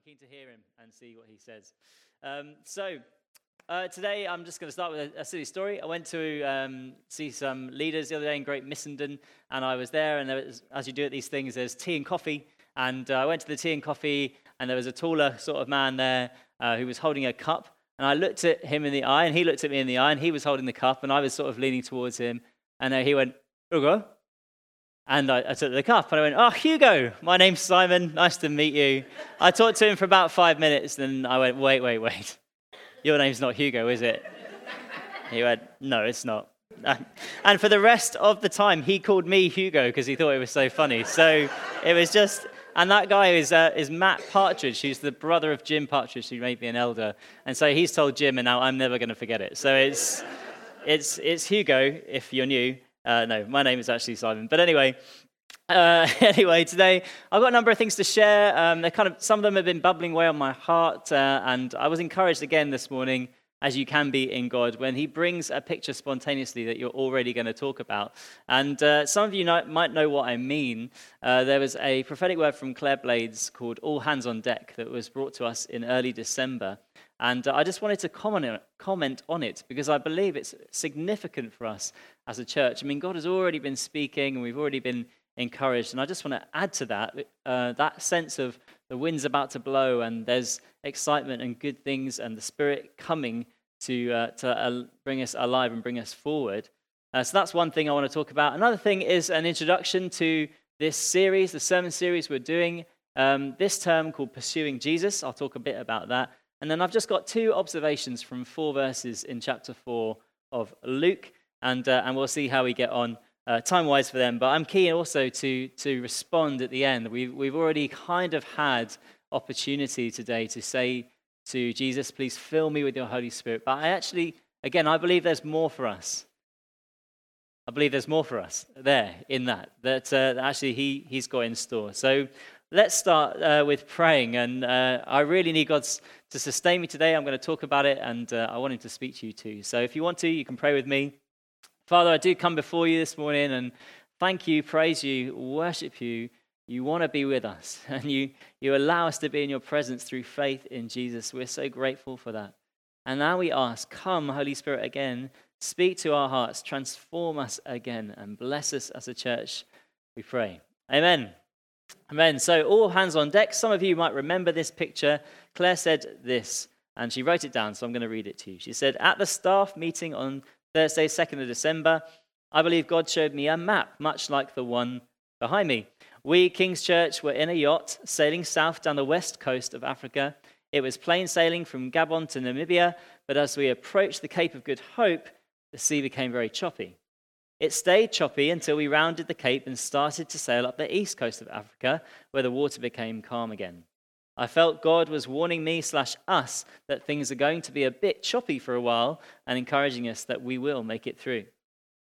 keen to hear him and see what he says. Um, so, uh, today I'm just going to start with a, a, silly story. I went to um, see some leaders the other day in Great Missenden, and I was there, and there was, as you do at these things, there's tea and coffee. And uh, I went to the tea and coffee, and there was a taller sort of man there uh, who was holding a cup. And I looked at him in the eye, and he looked at me in the eye, and he was holding the cup, and I was sort of leaning towards him. And uh, he went, Hugo, and I, I, took the cup and I went, Oh, Hugo, my name's Simon. Nice to meet you. I talked to him for about five minutes. and I went, Wait, wait, wait. Your name's not Hugo, is it? He went, No, it's not. And for the rest of the time, he called me Hugo because he thought it was so funny. So it was just, and that guy is, uh, is Matt Partridge, who's the brother of Jim Partridge, who made me an elder. And so he's told Jim, and now I'm never going to forget it. So it's, it's, it's Hugo, if you're new. Uh, no, my name is actually Simon. But anyway, uh, anyway, today I've got a number of things to share. Um, kind of some of them have been bubbling away on my heart, uh, and I was encouraged again this morning, as you can be in God, when He brings a picture spontaneously that you're already going to talk about. And uh, some of you know, might know what I mean. Uh, there was a prophetic word from Claire Blades called "All Hands on Deck" that was brought to us in early December. And uh, I just wanted to comment, on it because I believe it's significant for us as a church. I mean, God has already been speaking and we've already been encouraged. And I just want to add to that uh, that sense of the wind's about to blow and there's excitement and good things and the Spirit coming to, uh, to uh, bring us alive and bring us forward. Uh, so that's one thing I want to talk about. Another thing is an introduction to this series, the sermon series we're doing um, this term called Pursuing Jesus. I'll talk a bit about that. And then I've just got two observations from four verses in chapter 4 of Luke, and, uh, and we'll see how we get on uh, time wise for them. But I'm keen also to, to respond at the end. We've, we've already kind of had opportunity today to say to Jesus, please fill me with your Holy Spirit. But I actually, again, I believe there's more for us. I believe there's more for us there in that, that uh, actually he, he's got in store. So let's start uh, with praying. And uh, I really need God to sustain me today. I'm going to talk about it, and uh, I want Him to speak to you too. So if you want to, you can pray with me. Father, I do come before you this morning and thank you, praise you, worship you. You want to be with us, and you, you allow us to be in your presence through faith in Jesus. We're so grateful for that. And now we ask, Come, Holy Spirit, again, speak to our hearts, transform us again, and bless us as a church, we pray. Amen. Amen. So, all hands on deck. Some of you might remember this picture. Claire said this, and she wrote it down, so I'm going to read it to you. She said, At the staff meeting on Thursday, 2nd of December, I believe God showed me a map, much like the one behind me. We, King's Church, were in a yacht sailing south down the west coast of Africa. It was plain sailing from Gabon to Namibia, but as we approached the Cape of Good Hope, the sea became very choppy. It stayed choppy until we rounded the Cape and started to sail up the east coast of Africa, where the water became calm again. I felt God was warning me slash us that things are going to be a bit choppy for a while and encouraging us that we will make it through.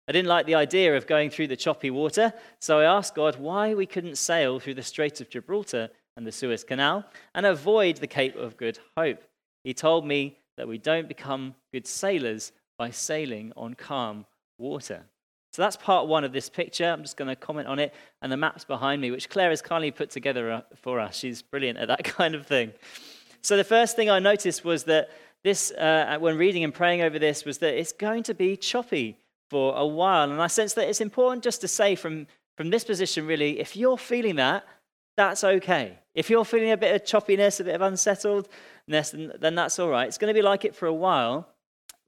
I didn't like the idea of going through the choppy water, so I asked God why we couldn't sail through the Strait of Gibraltar and the Suez Canal and avoid the Cape of Good Hope. He told me that we don't become good sailors by sailing on calm water. So that's part one of this picture. I'm just going to comment on it. And the map's behind me, which Claire has kindly put together uh, for us. She's brilliant at that kind of thing. So the first thing I noticed was that this, uh, when reading and praying over this, was that it's going to be choppy for a while. And I sense that it's important just to say from, from this position, really, if you're feeling that, that's okay. If you're feeling a bit of choppiness, a bit of unsettledness, then that's all right. It's going to be like it for a while.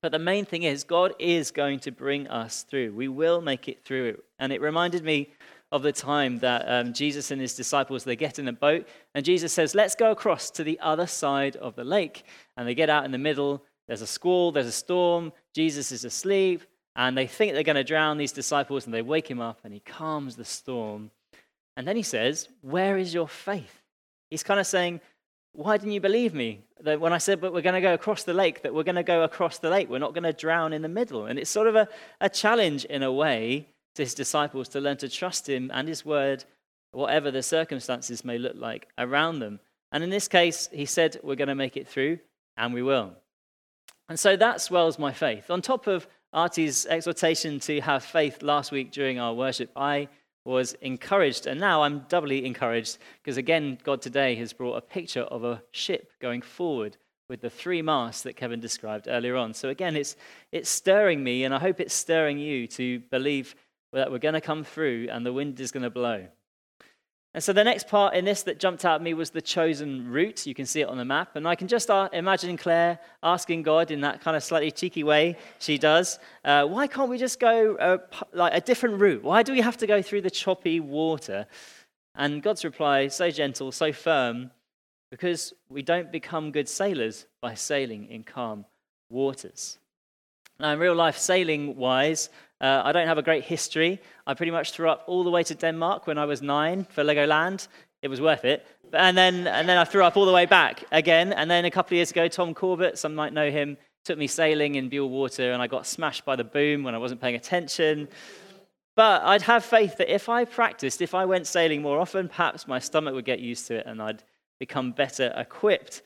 But the main thing is, God is going to bring us through. We will make it through. And it reminded me of the time that um, Jesus and his disciples they get in a boat, and Jesus says, "Let's go across to the other side of the lake." And they get out in the middle. There's a squall. There's a storm. Jesus is asleep, and they think they're going to drown these disciples, and they wake him up, and he calms the storm. And then he says, "Where is your faith?" He's kind of saying, why didn't you believe me? That when I said, but we're going to go across the lake, that we're going to go across the lake. We're not going to drown in the middle. And it's sort of a, a challenge in a way to his disciples to learn to trust him and his word, whatever the circumstances may look like around them. And in this case, he said, we're going to make it through, and we will. And so that swells my faith. On top of Artie's exhortation to have faith last week during our worship, I was encouraged. And now I'm doubly encouraged because, again, God today has brought a picture of a ship going forward with the three masts that Kevin described earlier on. So, again, it's, it's stirring me, and I hope it's stirring you to believe that we're going to come through and the wind is going to blow. And so the next part in this that jumped out at me was the chosen route. You can see it on the map. And I can just imagine Claire asking God in that kind of slightly cheeky way she does, uh, why can't we just go uh, like a different route? Why do we have to go through the choppy water? And God's reply, so gentle, so firm, because we don't become good sailors by sailing in calm waters. Now, in real life, sailing wise, uh, I don't have a great history. I pretty much threw up all the way to Denmark when I was nine for Legoland. It was worth it. And then, and then I threw up all the way back again. And then a couple of years ago, Tom Corbett, some might know him, took me sailing in Bewl Water, and I got smashed by the boom when I wasn't paying attention. But I'd have faith that if I practiced, if I went sailing more often, perhaps my stomach would get used to it and I'd become better equipped.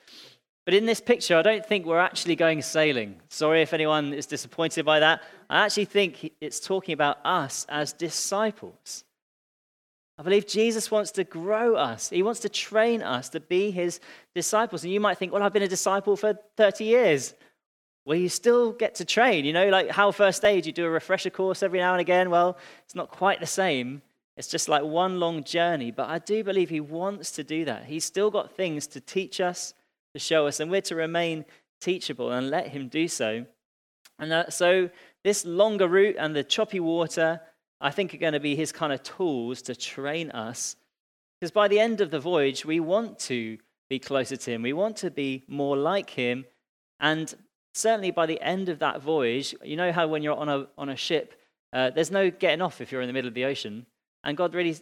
But in this picture, I don't think we're actually going sailing. Sorry if anyone is disappointed by that. I actually think it's talking about us as disciples. I believe Jesus wants to grow us. He wants to train us to be his disciples. And you might think, well, I've been a disciple for 30 years. Well, you still get to train. You know, like how first aid, you do a refresher course every now and again. Well, it's not quite the same. It's just like one long journey. But I do believe he wants to do that. He's still got things to teach us to show us, and we're to remain teachable and let Him do so. And uh, so, this longer route and the choppy water, I think, are going to be His kind of tools to train us. Because by the end of the voyage, we want to be closer to Him, we want to be more like Him. And certainly by the end of that voyage, you know how when you're on a, on a ship, uh, there's no getting off if you're in the middle of the ocean. And God really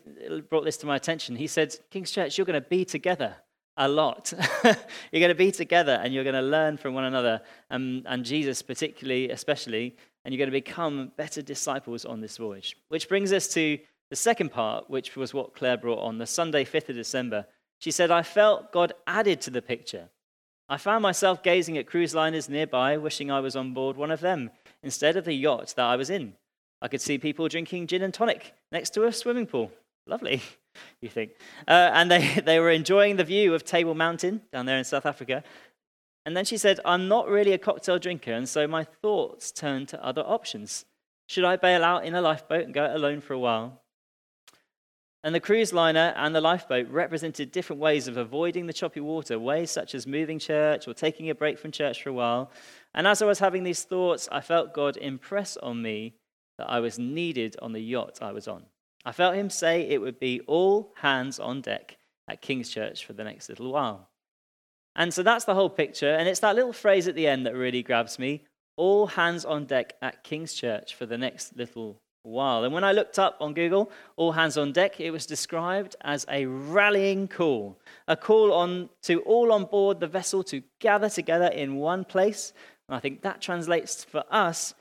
brought this to my attention. He said, King's Church, you're going to be together a lot. you're going to be together and you're going to learn from one another, and, and Jesus, particularly, especially, and you're going to become better disciples on this voyage. Which brings us to the second part, which was what Claire brought on the Sunday, 5th of December. She said, I felt God added to the picture. I found myself gazing at cruise liners nearby, wishing I was on board one of them instead of the yacht that I was in. I could see people drinking gin and tonic next to a swimming pool. Lovely. You think. Uh, and they, they were enjoying the view of Table Mountain down there in South Africa. And then she said, I'm not really a cocktail drinker, and so my thoughts turned to other options. Should I bail out in a lifeboat and go it alone for a while? And the cruise liner and the lifeboat represented different ways of avoiding the choppy water, ways such as moving church or taking a break from church for a while. And as I was having these thoughts, I felt God impress on me that I was needed on the yacht I was on. I felt him say it would be all hands on deck at King's Church for the next little while. And so that's the whole picture. And it's that little phrase at the end that really grabs me all hands on deck at King's Church for the next little while. And when I looked up on Google, all hands on deck, it was described as a rallying call, a call on to all on board the vessel to gather together in one place. And I think that translates for us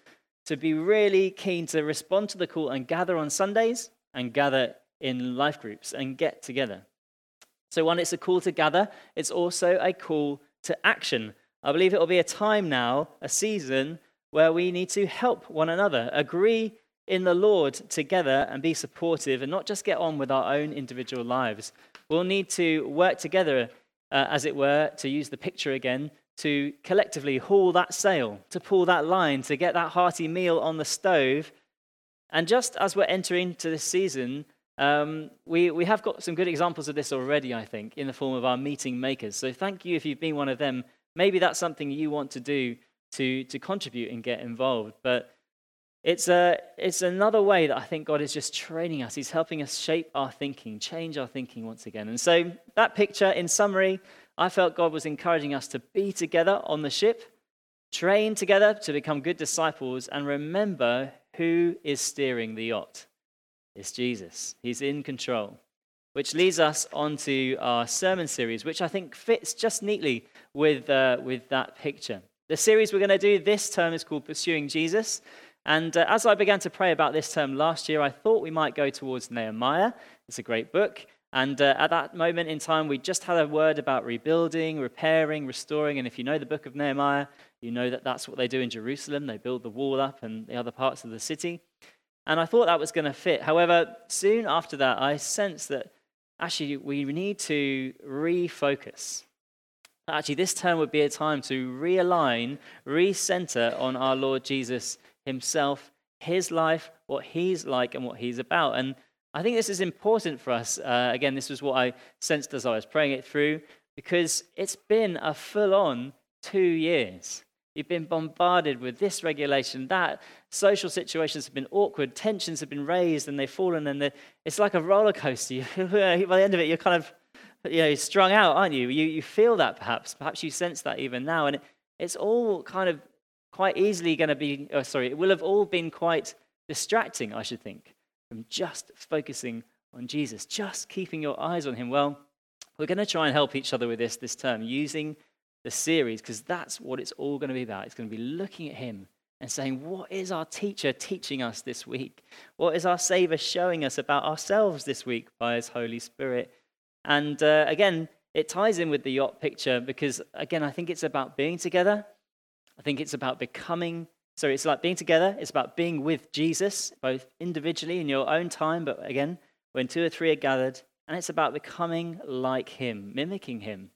to be really keen to respond to the call and gather on Sundays and gather in life groups and get together. So, one, it's a call to gather, it's also a call to action. I believe it will be a time now, a season, where we need to help one another, agree in the Lord together and be supportive and not just get on with our own individual lives. We'll need to work together, uh, as it were, to use the picture again, to collectively haul that sail, to pull that line, to get that hearty meal on the stove and just as we're entering to this season, um, we, we have got some good examples of this already, I think, in the form of our meeting makers. So thank you if you've been one of them. Maybe that's something you want to do to, to contribute and get involved. But it's, a, it's another way that I think God is just training us. He's helping us shape our thinking, change our thinking once again. And so, that picture, in summary, I felt God was encouraging us to be together on the ship, train together to become good disciples, and remember who is steering the yacht? It's Jesus. He's in control. Which leads us onto our sermon series, which I think fits just neatly with, uh, with that picture. The series we're going to do this term is called Pursuing Jesus. And uh, as I began to pray about this term last year, I thought we might go towards Nehemiah. It's a great book. And uh, at that moment in time, we just had a word about rebuilding, repairing, restoring. And if you know the book of Nehemiah, you know that that's what they do in Jerusalem. They build the wall up and the other parts of the city. And I thought that was going to fit. However, soon after that, I sensed that actually we need to refocus. Actually, this term would be a time to realign, recenter on our Lord Jesus himself, his life, what he's like, and what he's about. And I think this is important for us. Uh, again, this was what I sensed as I was praying it through, because it's been a full on two years. You've been bombarded with this regulation, that. Social situations have been awkward, tensions have been raised, and they've fallen. And it's like a roller coaster. By the end of it, you're kind of you know, strung out, aren't you? you? You feel that perhaps. Perhaps you sense that even now. And it, it's all kind of quite easily going to be, oh, sorry, it will have all been quite distracting, I should think, just focusing on Jesus, just keeping your eyes on him. Well, we're going to try and help each other with this this term using the series because that's what it's all going to be about. It's going to be looking at him and saying, What is our teacher teaching us this week? What is our Savior showing us about ourselves this week by his Holy Spirit? And uh, again, it ties in with the yacht picture because, again, I think it's about being together. I think it's about becoming. So it's like being together. It's about being with Jesus, both individually in your own time, but again, when two or three are gathered. And it's about becoming like him, mimicking him.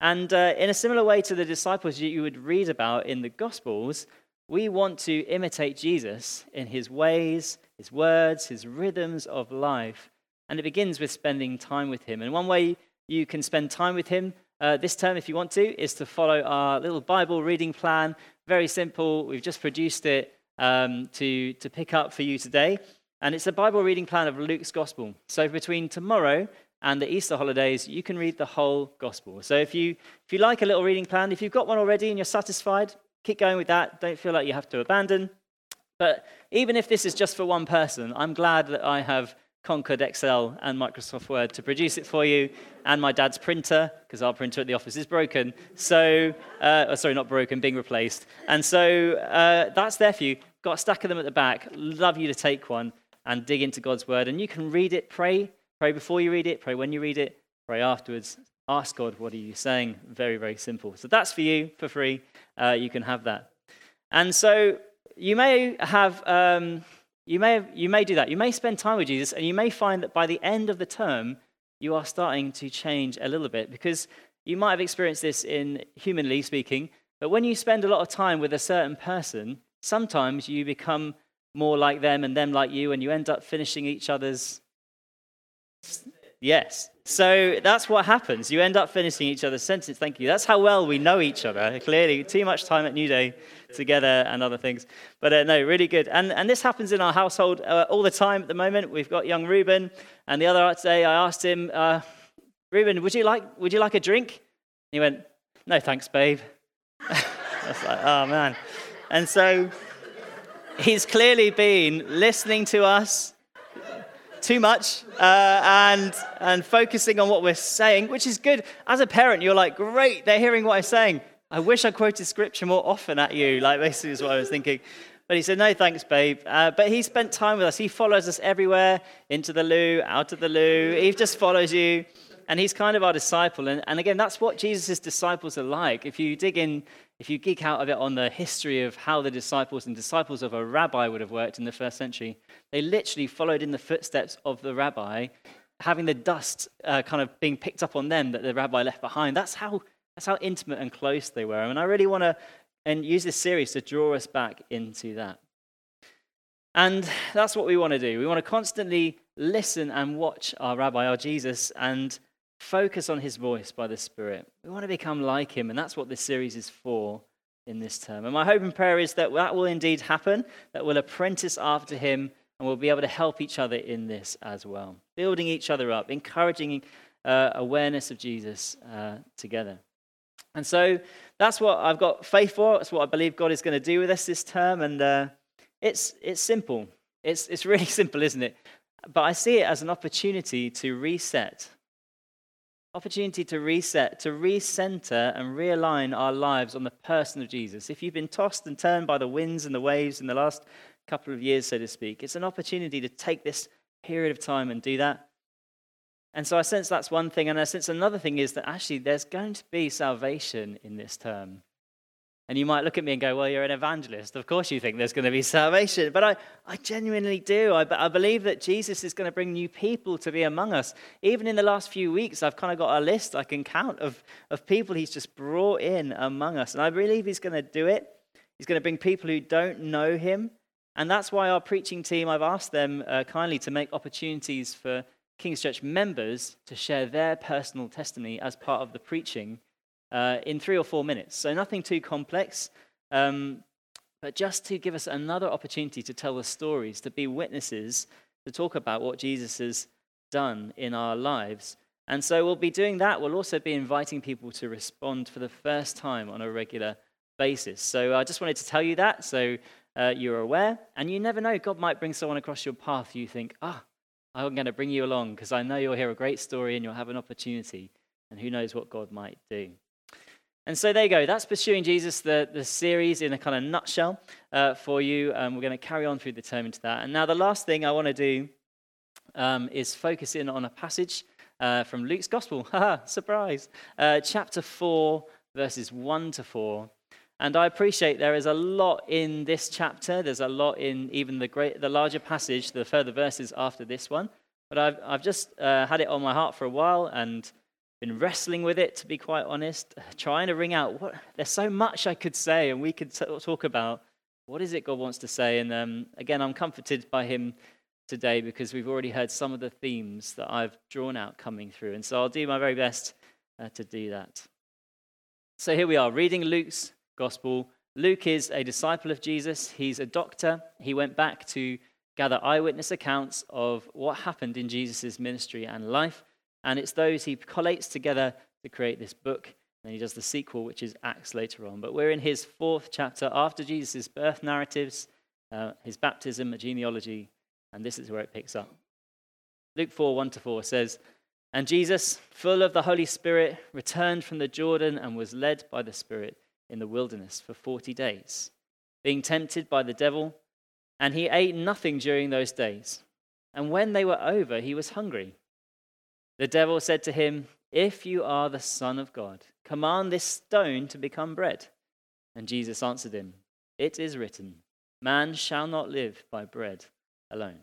And uh, in a similar way to the disciples you would read about in the Gospels, we want to imitate Jesus in his ways, his words, his rhythms of life. And it begins with spending time with him. And one way you can spend time with him uh, this term, if you want to, is to follow our little Bible reading plan. Very simple. We've just produced it um, to, to pick up for you today. And it's a Bible reading plan of Luke's Gospel. So between tomorrow and the Easter holidays, you can read the whole Gospel. So if you, if you like a little reading plan, if you've got one already and you're satisfied, keep going with that. Don't feel like you have to abandon. But even if this is just for one person, I'm glad that I have conquered Excel and Microsoft Word to produce it for you, and my dad's printer, because our printer at the office is broken. So, uh, oh, sorry, not broken, being replaced. And so uh, that's there for you. Got a stack of them at the back. Love you to take one and dig into God's Word. And you can read it, pray. Pray before you read it, pray when you read it, pray afterwards. Ask God, what are you saying? Very, very simple. So that's for you for free. Uh, you can have that. And so you may have. Um, you may, have, you may do that. You may spend time with Jesus, and you may find that by the end of the term, you are starting to change a little bit because you might have experienced this in humanly speaking, but when you spend a lot of time with a certain person, sometimes you become more like them and them like you, and you end up finishing each other's. Yes. So that's what happens. You end up finishing each other's sentence. Thank you. That's how well we know each other. Clearly, too much time at New Day together and other things. But uh, no, really good. And, and this happens in our household uh, all the time at the moment. We've got young Reuben, and the other day I asked him, uh, Reuben, would you like would you like a drink? he went, No, thanks, babe. I was like, oh man. And so he's clearly been listening to us too much uh, and, and focusing on what we're saying, which is good. As a parent, you're like, great, they're hearing what I'm saying. I wish I quoted scripture more often at you, like basically is what I was thinking. But he said, no, thanks, babe. Uh, but he spent time with us. He follows us everywhere, into the loo, out of the loo. He just follows you. And he's kind of our disciple. And, and again, that's what Jesus' disciples are like. If you dig in, if you geek out a bit on the history of how the disciples and disciples of a rabbi would have worked in the first century, they literally followed in the footsteps of the rabbi, having the dust uh, kind of being picked up on them that the rabbi left behind. That's how that's how intimate and close they were. And I really want to and use this series to draw us back into that. And that's what we want to do. We want to constantly listen and watch our rabbi, our Jesus, and focus on his voice by the Spirit. We want to become like him, and that's what this series is for in this term. And my hope and prayer is that that will indeed happen, that we'll apprentice after him, and we'll be able to help each other in this as well, building each other up, encouraging uh, awareness of Jesus uh, together. And so that's what I've got faith for. That's what I believe God is going to do with us this term. And uh, it's, it's simple. It's, it's really simple, isn't it? But I see it as an opportunity to reset. Opportunity to reset, to recenter and realign our lives on the person of Jesus. If you've been tossed and turned by the winds and the waves in the last couple of years, so to speak, it's an opportunity to take this period of time and do that. And so I sense that's one thing. And I sense another thing is that actually there's going to be salvation in this term. And you might look at me and go, Well, you're an evangelist. Of course, you think there's going to be salvation. But I, I genuinely do. I, I believe that Jesus is going to bring new people to be among us. Even in the last few weeks, I've kind of got a list I can count of, of people he's just brought in among us. And I believe he's going to do it. He's going to bring people who don't know him. And that's why our preaching team, I've asked them uh, kindly to make opportunities for King's Church members to share their personal testimony as part of the preaching uh, in three or four minutes. So nothing too complex, um, but just to give us another opportunity to tell the stories, to be witnesses, to talk about what Jesus has done in our lives. And so we'll be doing that. We'll also be inviting people to respond for the first time on a regular basis. So I just wanted to tell you that so uh, you're aware. And you never know, God might bring someone across your path you think, ah, I'm going to bring you along because I know you'll hear a great story and you'll have an opportunity. And who knows what God might do. And so there you go. That's Pursuing Jesus, the, the series in a kind of nutshell uh, for you. Um, we're going to carry on through the term into that. And now the last thing I want to do um, is focus in on a passage uh, from Luke's Gospel. Surprise. Uh, chapter 4, verses 1 to 4. And I appreciate there is a lot in this chapter. There's a lot in even the, great, the larger passage, the further verses after this one. But I've, I've just uh, had it on my heart for a while and been wrestling with it, to be quite honest, trying to wring out what there's so much I could say and we could t- talk about. What is it God wants to say? And um, again, I'm comforted by Him today because we've already heard some of the themes that I've drawn out coming through. And so I'll do my very best uh, to do that. So here we are, reading Luke's gospel. Luke is a disciple of Jesus, he's a doctor. He went back to gather eyewitness accounts of what happened in Jesus' ministry and life. And it's those he collates together to create this book. And he does the sequel, which is Acts later on. But we're in his fourth chapter after Jesus' birth narratives, uh, his baptism, a genealogy, and this is where it picks up. Luke 4 1 to 4 says, And Jesus, full of the Holy Spirit, returned from the Jordan and was led by the Spirit in the wilderness for 40 days, being tempted by the devil. And he ate nothing during those days. And when they were over, he was hungry. The devil said to him, If you are the Son of God, command this stone to become bread. And Jesus answered him, It is written, Man shall not live by bread alone.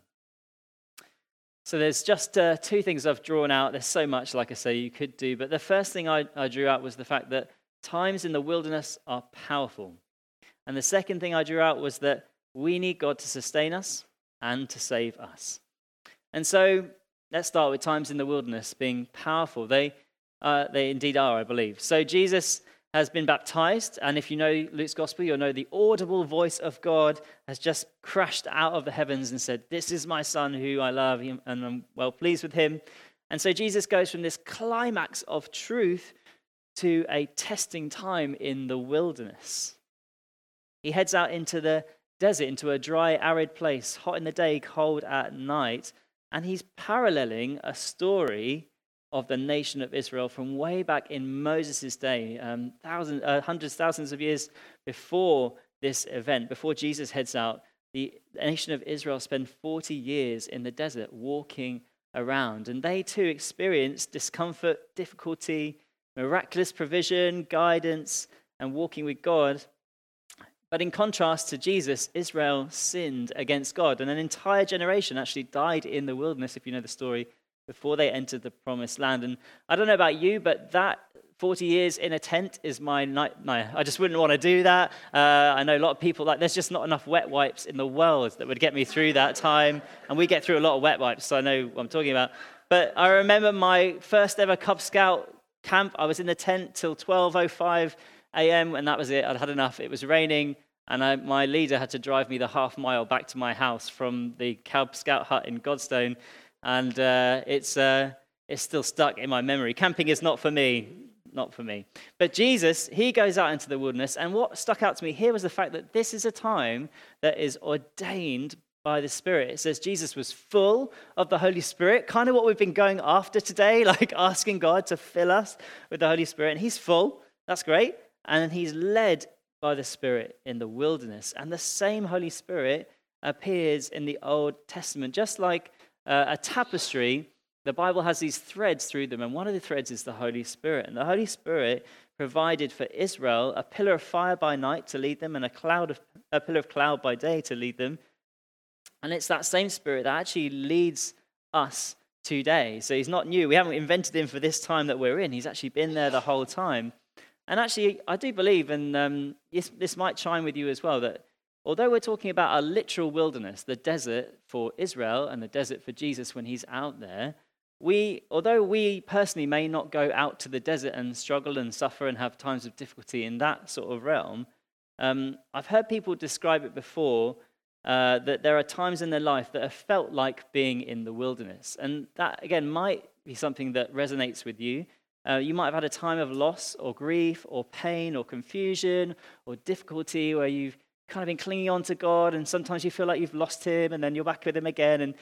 So there's just uh, two things I've drawn out. There's so much, like I say, you could do. But the first thing I, I drew out was the fact that times in the wilderness are powerful. And the second thing I drew out was that we need God to sustain us and to save us. And so Let's start with times in the wilderness being powerful. They, uh, they indeed are, I believe. So Jesus has been baptized, and if you know Luke's gospel, you'll know the audible voice of God has just crashed out of the heavens and said, This is my son who I love, and I'm well pleased with him. And so Jesus goes from this climax of truth to a testing time in the wilderness. He heads out into the desert, into a dry, arid place, hot in the day, cold at night. And he's paralleling a story of the nation of Israel from way back in Moses' day, um, thousands, uh, hundreds, thousands of years before this event, before Jesus heads out. The nation of Israel spent 40 years in the desert walking around, and they too experienced discomfort, difficulty, miraculous provision, guidance, and walking with God. But in contrast to Jesus, Israel sinned against God, and an entire generation actually died in the wilderness, if you know the story, before they entered the promised land. And I don't know about you, but that 40 years in a tent is my nightmare. I just wouldn't want to do that. Uh, I know a lot of people, like, there's just not enough wet wipes in the world that would get me through that time. And we get through a lot of wet wipes, so I know what I'm talking about. But I remember my first ever Cub Scout camp. I was in the tent till 12.05 a.m., and that was it. I'd had enough. It was raining, and I, my leader had to drive me the half mile back to my house from the Cub Scout hut in Godstone. And uh, it's, uh, it's still stuck in my memory. Camping is not for me, not for me. But Jesus, he goes out into the wilderness. And what stuck out to me here was the fact that this is a time that is ordained by the Spirit. It says Jesus was full of the Holy Spirit, kind of what we've been going after today, like asking God to fill us with the Holy Spirit. And he's full. That's great. And he's led by the Spirit in the wilderness. And the same Holy Spirit appears in the Old Testament, just like uh, a tapestry. The Bible has these threads through them, and one of the threads is the Holy Spirit. And the Holy Spirit provided for Israel a pillar of fire by night to lead them and a cloud of a pillar of cloud by day to lead them. And it's that same spirit that actually leads us today. So he's not new. We haven't invented him for this time that we're in. He's actually been there the whole time. And actually, I do believe, and um, this, this might chime with you as well, that although we're talking about a literal wilderness, the desert for Israel and the desert for Jesus when he's out there, we, although we personally may not go out to the desert and struggle and suffer and have times of difficulty in that sort of realm, um, I've heard people describe it before uh, that there are times in their life that have felt like being in the wilderness. And that, again, might be something that resonates with you. Uh, you might have had a time of loss or grief or pain or confusion or difficulty where you've kind of been clinging on to God and sometimes you feel like you've lost Him and then you're back with Him again. And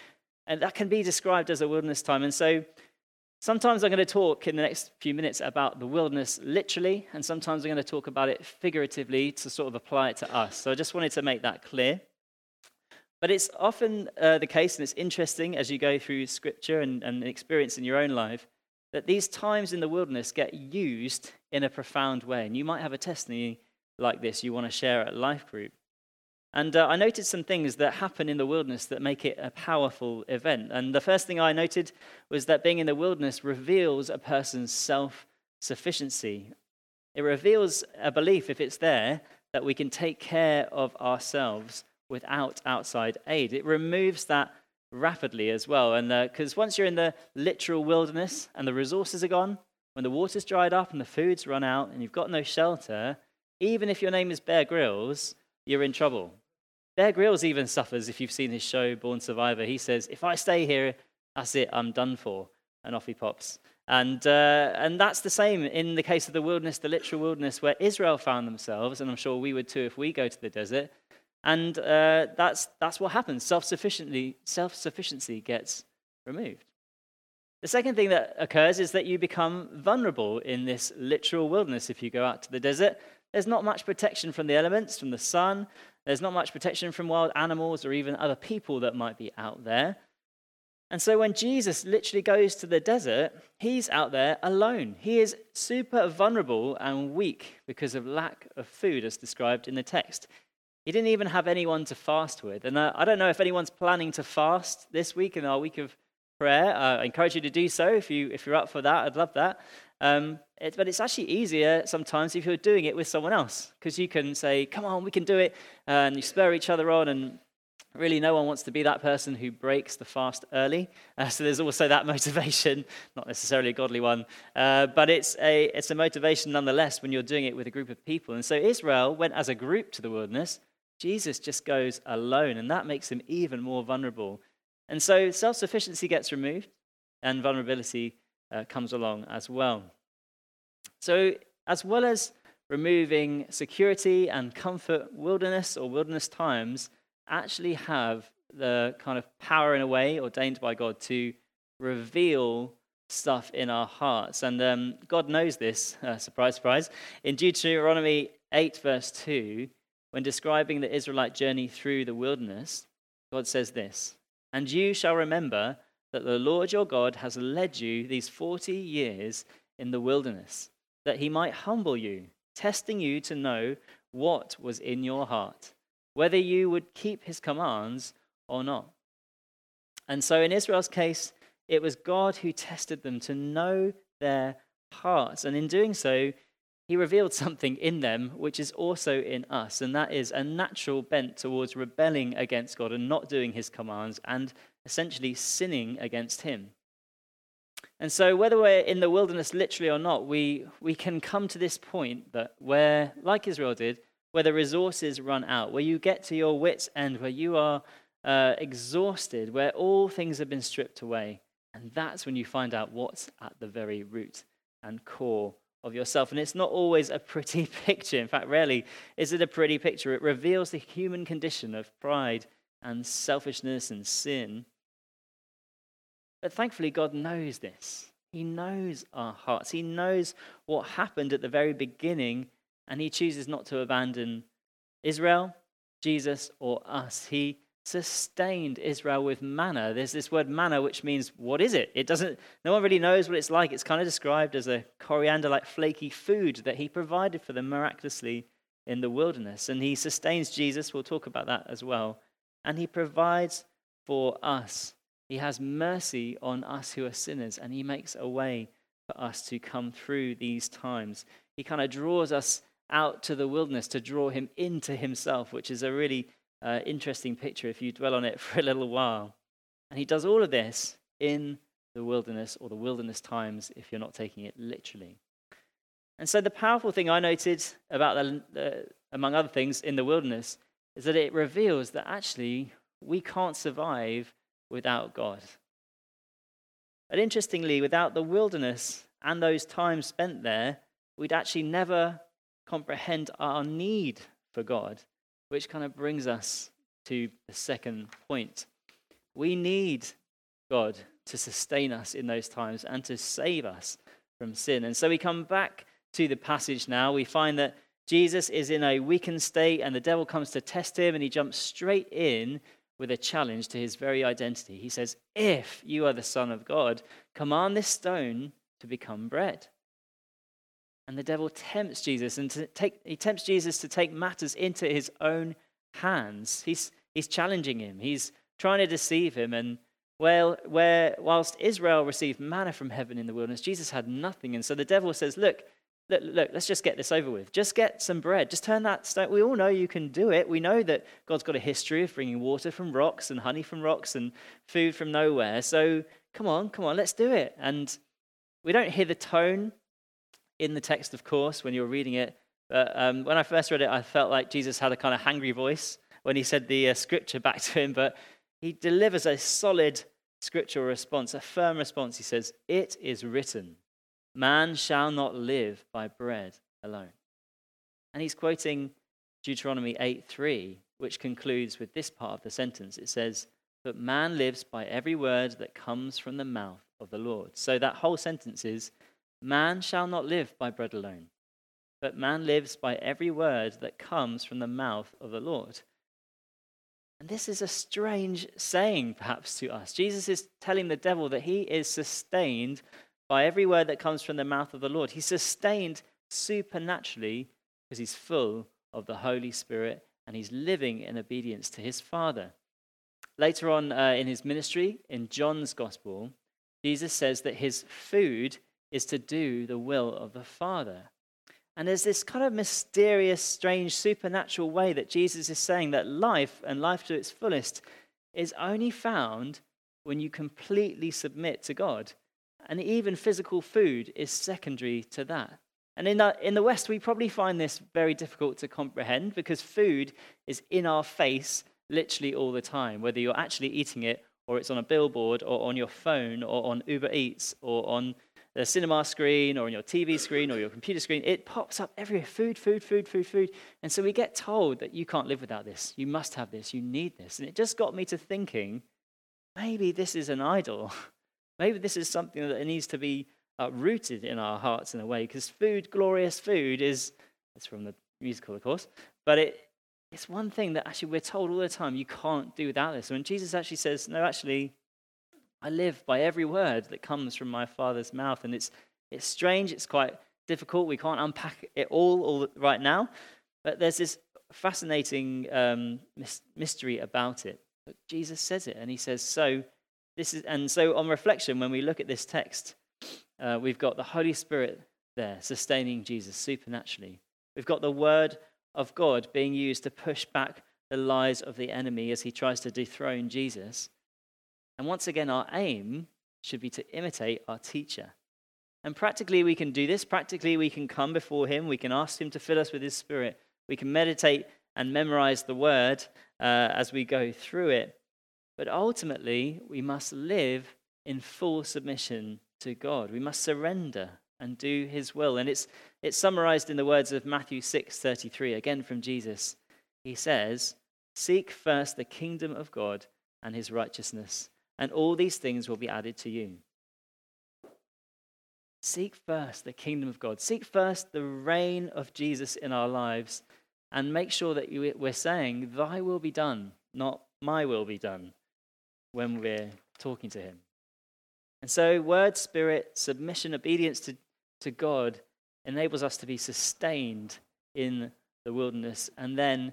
and that can be described as a wilderness time. And so sometimes I'm going to talk in the next few minutes about the wilderness literally, and sometimes I'm going to talk about it figuratively to sort of apply it to us. So I just wanted to make that clear. But it's often uh, the case, and it's interesting as you go through scripture and, and experience in your own life, that these times in the wilderness get used in a profound way. And you might have a testimony like this you want to share at Life Group. And uh, I noted some things that happen in the wilderness that make it a powerful event. And the first thing I noted was that being in the wilderness reveals a person's self sufficiency. It reveals a belief, if it's there, that we can take care of ourselves without outside aid. It removes that rapidly as well. And because uh, once you're in the literal wilderness and the resources are gone, when the water's dried up and the food's run out and you've got no shelter, even if your name is Bear Grylls, you're in trouble. Bear Grylls even suffers if you've seen his show, Born Survivor. He says, If I stay here, that's it, I'm done for. And off he pops. And, uh, and that's the same in the case of the wilderness, the literal wilderness, where Israel found themselves, and I'm sure we would too if we go to the desert. And uh, that's, that's what happens. Self-sufficiency, self-sufficiency gets removed. The second thing that occurs is that you become vulnerable in this literal wilderness if you go out to the desert. There's not much protection from the elements, from the sun. There's not much protection from wild animals or even other people that might be out there. And so when Jesus literally goes to the desert, he's out there alone. He is super vulnerable and weak because of lack of food, as described in the text. He didn't even have anyone to fast with. And uh, I don't know if anyone's planning to fast this week in our week of prayer. Uh, I encourage you to do so if, you, if you're up for that. I'd love that. Um, it, but it's actually easier sometimes if you're doing it with someone else because you can say, come on, we can do it. And you spur each other on. And really, no one wants to be that person who breaks the fast early. Uh, so there's also that motivation, not necessarily a godly one. Uh, but it's a, it's a motivation nonetheless when you're doing it with a group of people. And so Israel went as a group to the wilderness. Jesus just goes alone. And that makes him even more vulnerable. And so self sufficiency gets removed and vulnerability uh, comes along as well. So, as well as removing security and comfort, wilderness or wilderness times actually have the kind of power in a way ordained by God to reveal stuff in our hearts. And um, God knows this, uh, surprise, surprise. In Deuteronomy 8, verse 2, when describing the Israelite journey through the wilderness, God says this And you shall remember that the Lord your God has led you these 40 years in the wilderness, that he might humble you, testing you to know what was in your heart, whether you would keep his commands or not. And so in Israel's case, it was God who tested them to know their hearts. And in doing so, he revealed something in them which is also in us, and that is a natural bent towards rebelling against God and not doing his commands and essentially sinning against him. And so, whether we're in the wilderness literally or not, we, we can come to this point that where, like Israel did, where the resources run out, where you get to your wits' end, where you are uh, exhausted, where all things have been stripped away. And that's when you find out what's at the very root and core of yourself. And it's not always a pretty picture. In fact, rarely is it a pretty picture. It reveals the human condition of pride and selfishness and sin. But thankfully, God knows this. He knows our hearts. He knows what happened at the very beginning, and He chooses not to abandon Israel, Jesus, or us. He sustained Israel with manna. There's this word manna, which means what is it? It doesn't, no one really knows what it's like. It's kind of described as a coriander like flaky food that he provided for them miraculously in the wilderness. And he sustains Jesus. We'll talk about that as well. And he provides for us. He has mercy on us who are sinners, and he makes a way for us to come through these times. He kind of draws us out to the wilderness to draw him into himself, which is a really uh, interesting picture if you dwell on it for a little while. And he does all of this in the wilderness or the wilderness times if you're not taking it literally. And so the powerful thing I noted about the, the, among other things in the wilderness is that it reveals that actually we can't survive without God. But interestingly, without the wilderness and those times spent there, we'd actually never comprehend our need for God which kind of brings us to the second point. We need God to sustain us in those times and to save us from sin. And so we come back to the passage now. We find that Jesus is in a weakened state and the devil comes to test him and he jumps straight in with a challenge to his very identity. He says, If you are the Son of God, command this stone to become bread. And the devil tempts Jesus and to take, he tempts Jesus to take matters into his own hands. He's, he's challenging him. He's trying to deceive him. And well, where, whilst Israel received manna from heaven in the wilderness, Jesus had nothing. And so the devil says, look, look, look, let's just get this over with. Just get some bread. Just turn that stone. We all know you can do it. We know that God's got a history of bringing water from rocks and honey from rocks and food from nowhere. So come on, come on, let's do it. And we don't hear the tone in the text, of course, when you're reading it. But um, when I first read it, I felt like Jesus had a kind of hangry voice when he said the uh, scripture back to him. But he delivers a solid scriptural response, a firm response. He says, It is written, man shall not live by bread alone. And he's quoting Deuteronomy 8 3, which concludes with this part of the sentence. It says, But man lives by every word that comes from the mouth of the Lord. So that whole sentence is, Man shall not live by bread alone, but man lives by every word that comes from the mouth of the Lord. And this is a strange saying, perhaps, to us. Jesus is telling the devil that he is sustained by every word that comes from the mouth of the Lord. He's sustained supernaturally because he's full of the Holy Spirit and he's living in obedience to his Father. Later on uh, in his ministry, in John's Gospel, Jesus says that his food is to do the will of the Father. And there's this kind of mysterious, strange, supernatural way that Jesus is saying that life and life to its fullest is only found when you completely submit to God. And even physical food is secondary to that. And in the, in the West, we probably find this very difficult to comprehend because food is in our face literally all the time, whether you're actually eating it or it's on a billboard or on your phone or on Uber Eats or on the cinema screen or on your TV screen or your computer screen, it pops up everywhere food, food, food, food, food. And so we get told that you can't live without this. You must have this. You need this. And it just got me to thinking maybe this is an idol. maybe this is something that needs to be uh, rooted in our hearts in a way because food, glorious food, is, it's from the musical, of course, but it, it's one thing that actually we're told all the time you can't do without this. When Jesus actually says, no, actually, I live by every word that comes from my Father's mouth. And it's, it's strange, it's quite difficult. We can't unpack it all, all right now. But there's this fascinating um, mystery about it. But Jesus says it, and he says, So, this is, and so on reflection, when we look at this text, uh, we've got the Holy Spirit there sustaining Jesus supernaturally. We've got the Word of God being used to push back the lies of the enemy as he tries to dethrone Jesus. And once again, our aim should be to imitate our teacher. And practically, we can do this. Practically, we can come before him. We can ask him to fill us with his spirit. We can meditate and memorize the word uh, as we go through it. But ultimately, we must live in full submission to God. We must surrender and do his will. And it's, it's summarized in the words of Matthew 6:33, again from Jesus. He says, Seek first the kingdom of God and his righteousness and all these things will be added to you. Seek first the kingdom of God. Seek first the reign of Jesus in our lives and make sure that we're saying, Thy will be done, not my will be done when we're talking to Him. And so, word, spirit, submission, obedience to, to God enables us to be sustained in the wilderness. And then,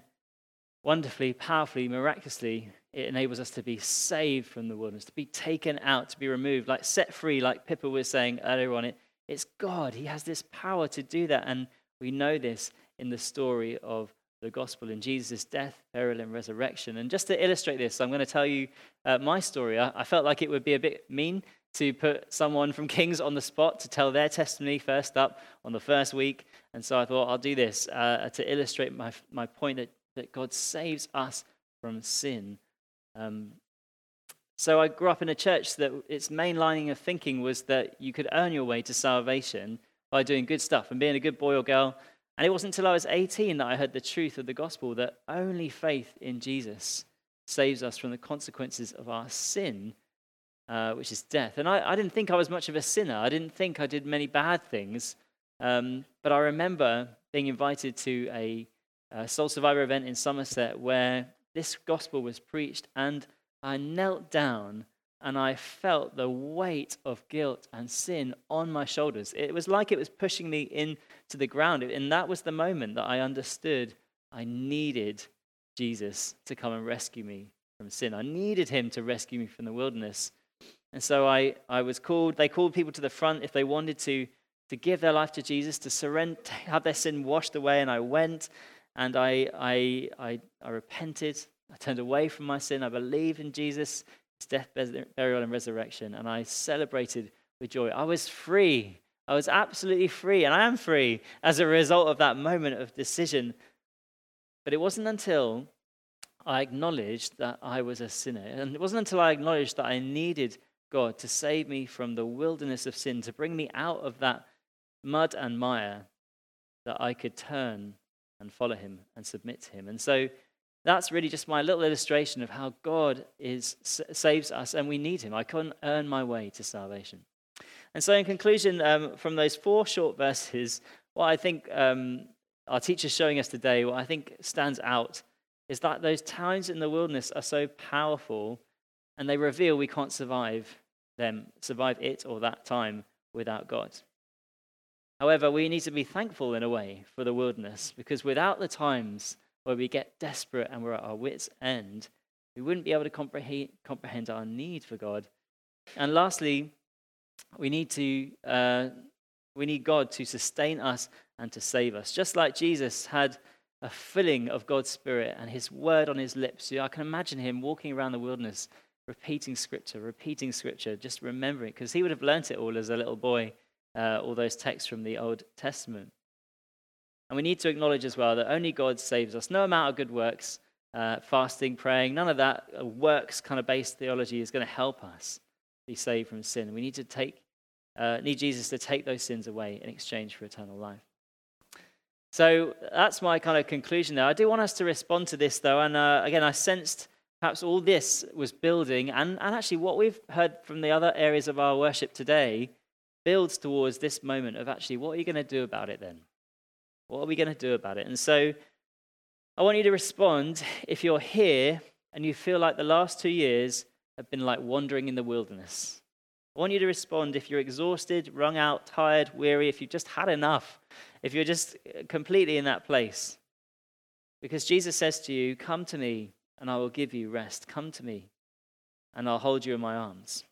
wonderfully, powerfully, miraculously, it enables us to be saved from the wilderness, to be taken out, to be removed, like set free, like Pippa was saying earlier on. It, it's God. He has this power to do that. And we know this in the story of the gospel in Jesus' death, burial, and resurrection. And just to illustrate this, I'm going to tell you uh, my story. I, I, felt like it would be a bit mean to put someone from Kings on the spot to tell their testimony first up on the first week. And so I thought I'll do this uh, to illustrate my, my point that, that God saves us from sin. Um, so I grew up in a church that its main lining of thinking was that you could earn your way to salvation by doing good stuff and being a good boy or girl. And it wasn't until I was 18 that I heard the truth of the gospel that only faith in Jesus saves us from the consequences of our sin uh, which is death. And I, I, didn't think I was much of a sinner. I didn't think I did many bad things. Um, but I remember being invited to a, a Soul Survivor event in Somerset where this gospel was preached, and I knelt down and I felt the weight of guilt and sin on my shoulders. It was like it was pushing me into the ground. And that was the moment that I understood I needed Jesus to come and rescue me from sin. I needed him to rescue me from the wilderness. And so I, I was called, they called people to the front if they wanted to, to give their life to Jesus, to surrender, have their sin washed away. And I went and I, I, I, I repented. I turned away from my sin. I believed in Jesus, death, burial, and resurrection. And I celebrated with joy. I was free. I was absolutely free. And I am free as a result of that moment of decision. But it wasn't until I acknowledged that I was a sinner. And it wasn't until I acknowledged that I needed God to save me from the wilderness of sin, to bring me out of that mud and mire, that I could turn and follow him and submit to him. And so that's really just my little illustration of how God is saves us and we need him. I couldn't earn my way to salvation. And so, in conclusion, um, from those four short verses, what I think um, our teacher's showing us today, what I think stands out, is that those times in the wilderness are so powerful and they reveal we can't survive them, survive it or that time without God. However, we need to be thankful in a way for the wilderness because without the times where we get desperate and we're at our wits' end, we wouldn't be able to comprehend, our need for God. And lastly, we need to uh, we need God to sustain us and to save us, just like Jesus had a filling of God's Spirit and His word on His lips. I can imagine him walking around the wilderness repeating scripture, repeating scripture, just remembering, because he would have learnt it all as a little boy, uh, all those texts from the Old Testament. And we need to acknowledge as well that only God saves us. No amount of good works, uh, fasting, praying, none of that uh, works kind of based theology is going to help us be saved from sin. We need to take, uh, need Jesus to take those sins away in exchange for eternal life. So that's my kind of conclusion there. I do want us to respond to this though, and uh, again, I sensed Perhaps all this was building, and, and actually, what we've heard from the other areas of our worship today builds towards this moment of actually, what are you going to do about it then? What are we going to do about it? And so, I want you to respond if you're here and you feel like the last two years have been like wandering in the wilderness. I want you to respond if you're exhausted, wrung out, tired, weary, if you've just had enough, if you're just uh, completely in that place. Because Jesus says to you, Come to me, and I will give you rest. Come to me, and I'll hold you in my arms.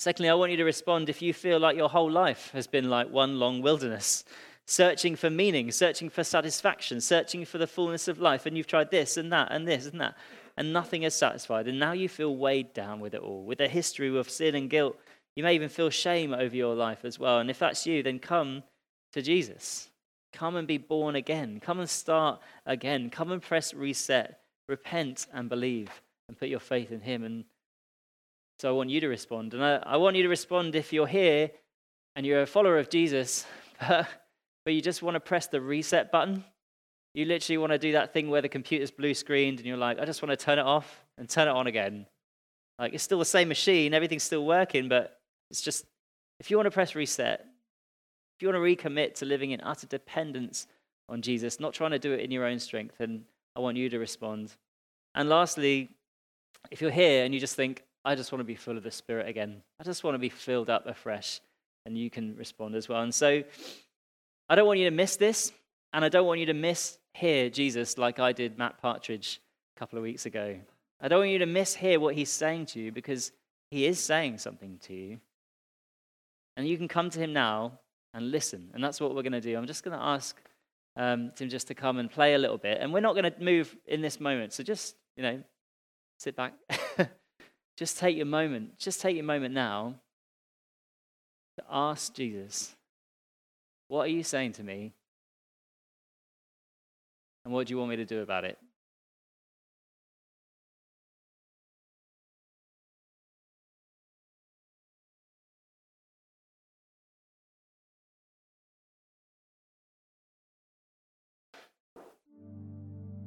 Secondly, I want you to respond if you feel like your whole life has been like one long wilderness, searching for meaning, searching for satisfaction, searching for the fullness of life, and you've tried this and that and this and that, and nothing has satisfied, and now you feel weighed down with it all, with a history of sin and guilt. You may even feel shame over your life as well. And if that's you, then come to Jesus. Come and be born again. Come and start again. Come and press reset repent and believe and put your faith in Him. And so I want you to respond. And I, I want you to respond if you're here and you're a follower of Jesus, but, but you just want to press the reset button. You literally want to do that thing where the computer's blue screened and you're like, I just want to turn it off and turn it on again. Like it's still the same machine, everything's still working, but it's just, if you want to press reset, if you want to recommit to living in utter dependence on Jesus, not trying to do it in your own strength, then I want you to respond. And lastly, if you're here and you just think, I just want to be full of the Spirit again, I just want to be filled up afresh, and you can respond as well. And so I don't want you to miss this, and I don't want you to miss hear Jesus like I did Matt Partridge a couple of weeks ago. I don't want you to mishear what he's saying to you because he is saying something to you. And you can come to him now and listen. And that's what we're going to do. I'm just going to ask um, Tim just to come and play a little bit. And we're not going to move in this moment. So just, you know, sit back. just take your moment. Just take your moment now to ask Jesus, what are you saying to me? And what do you want me to do about it?